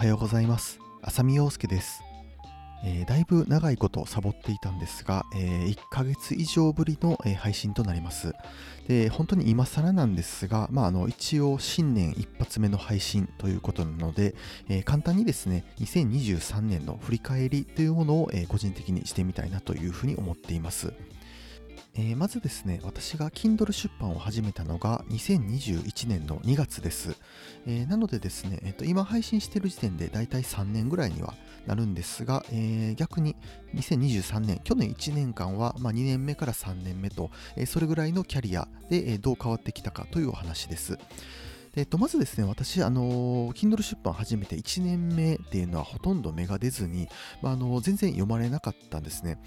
はようございます。浅見陽介です、えー、だいぶ長いことサボっていたんですが、えー、1ヶ月以上ぶりの、えー、配信となります。で本当に今更なんですが、まあ、あの一応新年一発目の配信ということなので、え簡単にですね2023年の振り返りというものを、え個人的にしてみたいなというふうに思っています。えー、まずですね、私が Kindle 出版を始めたのが2021年の2月です。えー、なのでですね、えーと、今配信している時点でだいたい3年ぐらいにはなるんですが、えー、逆に2023年、去年1年間は、まあ、2年目から3年目と、えそれぐらいのキャリアで、えどう変わってきたかというお話です。えっと、まずですね、私、あの、Kindle 出版始めて1年目っていうのはほとんど芽が出ずに、まあ、あの全然読まれなかったんですね。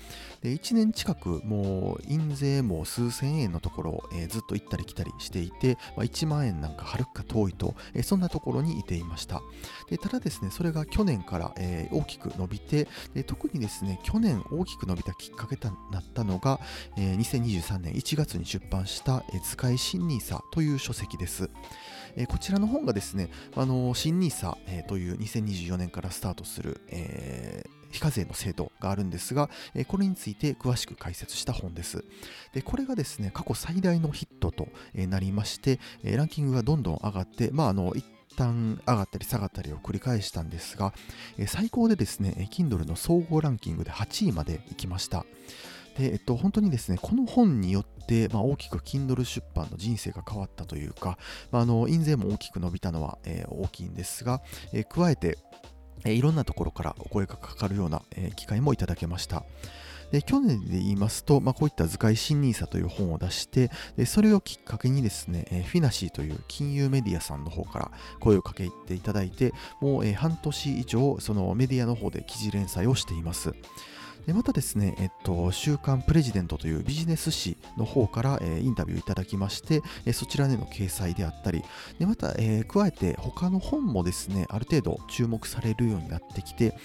で、1年近く、もう、印税も数千円のところを、えー、ずっと行ったり来たりしていて、まあ、1万円なんかはるか遠いと、えー、そんなところにいていました。でただですね、それが去年から、えー、大きく伸びてで、特にですね、去年大きく伸びたきっかけとなったのが、えー、2023年1月に出版した、えー、使い新 NISA という書籍です。え、こちらの本がですね、あの新 NISA、え、という2024年からスタートする、えー非課税の制度があるんですが、これについて詳しく解説した本です。で、これがですね、過去最大のヒットとなりまして、ランキングがどんどん上がって、まあ、あの、一旦上がったり下がったりを繰り返したんですが、最高でですね、Kindle の総合ランキングで8位まで行きました。で、えっと、本当にですね、この本によって、まあ、大きく Kindle 出版の人生が変わったというか、まあ、あの印税も大きく伸びたのは、えー、大きいんですが、えー、加えて、えー、いろんなところからお声がかかるような、え機会もいただけました。で去年で言いますと、まあ、こういった図解新 NISA という本を出してで、それをきっかけにですね、えフィナシーという金融メディアさんの方から声をかけていただいて、もう、え半年以上、そのメディアの方で記事連載をしています。でまたですね、えっと、週刊プレジデントというビジネス誌の方から、えー、インタビューいただきまして、えー、そちらでの掲載であったり、でまた、えー、加えて他の本もですね、ある程度注目されるようになってきて、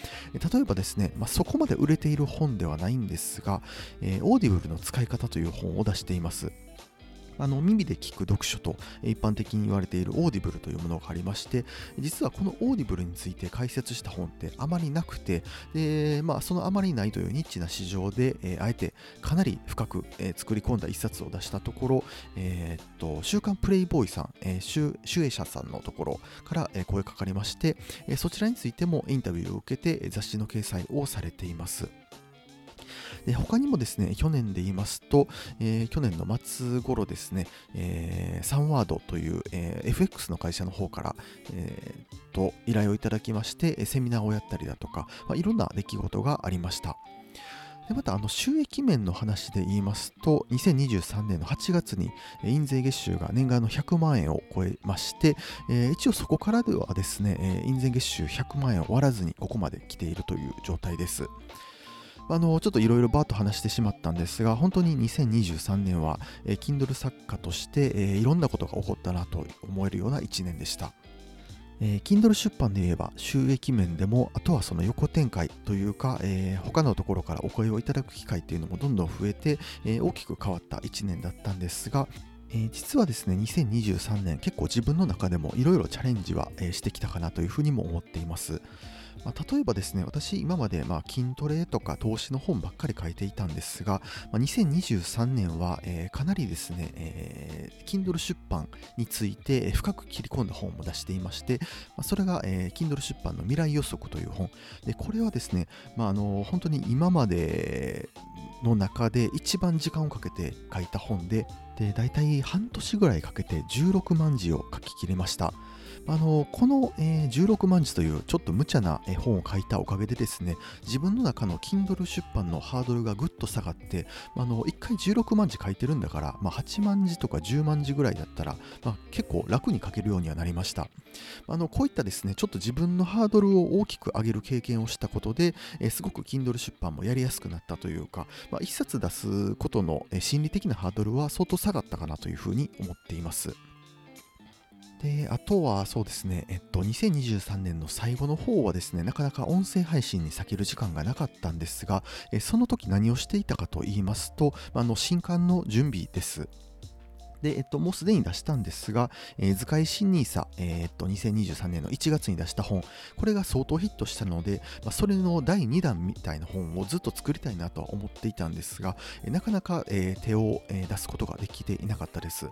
例えばですね、まあ、そこまで売れている本ではないんですが、えー、オーディブルの使い方という本を出しています。あの耳で聞く読書と一般的に言われているオーディブルというものがありまして実はこのオーディブルについて解説した本ってあまりなくてで、まあ、そのあまりないというニッチな市場で、えー、あえてかなり深く、えー、作り込んだ一冊を出したところ、えー、っと週刊プレイボーイさん、えー、集英社さんのところから、えー、声かかりまして、えー、そちらについてもインタビューを受けて雑誌の掲載をされています。で他にもですね、去年で言いますと、えー、去年の末頃ですね、えー、サンワードという、えー、FX の会社の方から、えー、と依頼をいただきまして、セミナーをやったりだとか、まあ、いろんな出来事がありました。でまたあの収益面の話で言いますと2023年の8月に印税月収が年間の100万円を超えまして、えー、一応そこからではですね、印税月収100万円を割らずにここまで来ているという状態です。あのちょっといろいろバーッと話してしまったんですが、本当に2023年は、えー、Kindle 作家として、えー、いろんなことが起こったなと思えるような1年でした。えー、Kindle 出版で言えば収益面でも、あとはその横展開というか、えー、他のところからお声をいただく機会っていうのもどんどん増えて、えー、大きく変わった1年だったんですが、えー、実はですね、2023年結構自分の中でもいろいろチャレンジは、えー、してきたかなというふうにも思っています。まあ、例えばですね、私今までまあ筋トレとか投資の本ばっかり書いていたんですが、まあ、2023年は、えー、かなりですね、えー、Kindle 出版について深く切り込んだ本も出していまして、まあ、それが、えー、Kindle 出版の未来予測という本。で、これはですね、まあ、あの本当に今までの中で一番時間をかけて書いた本で、で、大体半年ぐらいかけて16万字を書き切れました。あのこの、えー、16万字というちょっと無茶な、え本を書いたおかげでですね自分の中の Kindle 出版のハードルがぐっと下がってあの1回16万字書いてるんだから、まあ、8万字とか10万字ぐらいだったら、まあ、結構楽に書けるようにはなりました。あのこういったですねちょっと自分のハードルを大きく上げる経験をしたことで、え、すごく Kindle 出版もやりやすくなったというか、まあ、1冊出すことの、心理的なハードルは相当下がったかなというふうに思っています。で、あとはそうですね、えっと、2023年の最後の方はですね、なかなか音声配信に避ける時間がなかったんですが、えその時何をしていたかと言いますと、あの新刊の準備です。で、えっと、もうすでに出したんですが、えー、図解新 NISA、えー、っと、2023年の1月に出した本、これが相当ヒットしたので、まあ、それの第2弾みたいな本をずっと作りたいなとは思っていたんですが、え、なかなか、えー、手を、え、出すことができていなかったです。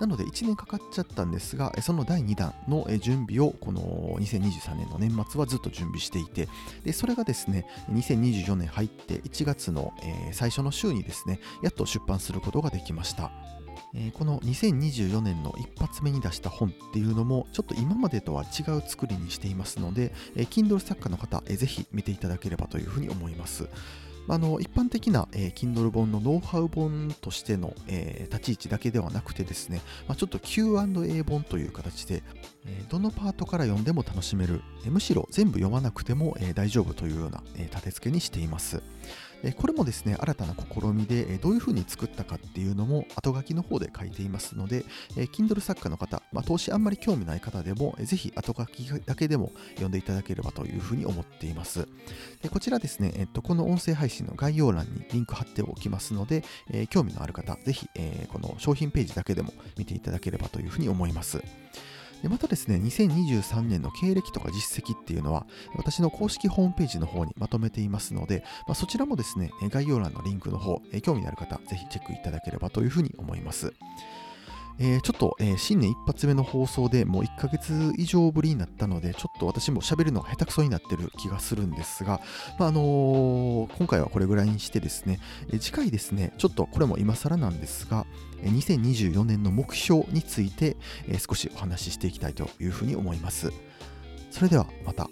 なので、1年かかっちゃったんですが、その第2弾の準備を、この2023年の年末はずっと準備していて、で、それがですね、2024年入って1月の、え、最初の週にですね、やっと出版することができました。えー、この2024年の一発目に出した本っていうのもちょっと今までとは違う作りにしていますので、えー、Kindle 作家の方、えー、ぜひ見ていただければというふうに思います。あの一般的な、えー、Kindle 本のノウハウ本としての、えー、立ち位置だけではなくてですね、まあ、ちょっと Q&A 本という形で、えー、どのパートから読んでも楽しめる、えむしろ全部読まなくても、え大丈夫というような、え立て付けにしています。これもですね、新たな試みでどういうふうに作ったかっていうのも後書きの方で書いていますので、Kindle 作家の方、まあ、投資あんまり興味ない方でも、ぜひ後書きだけでも読んでいただければというふうに思っています。でこちらですね、えっと、この音声配信の概要欄にリンク貼っておきますので、えー、興味のある方、ぜひ、えー、この商品ページだけでも見ていただければというふうに思います。でまたですね、2023年の経歴とか実績っていうのは、私の公式ホームページの方にまとめていますので、まあ、そちらもですね、概要欄のリンクの方、興味のある方、ぜひチェックいただければというふうに思います。えー、ちょっと、えー、新年一発目の放送でもう1ヶ月以上ぶりになったので、ちょっと私も喋るのが下手くそになってる気がするんですが、まあ、あのー、今回はこれぐらいにしてですね、え次回ですね、ちょっとこれも今更なんですが、2024年の目標について、え少しお話ししていきたいというふうに思います。それではまた。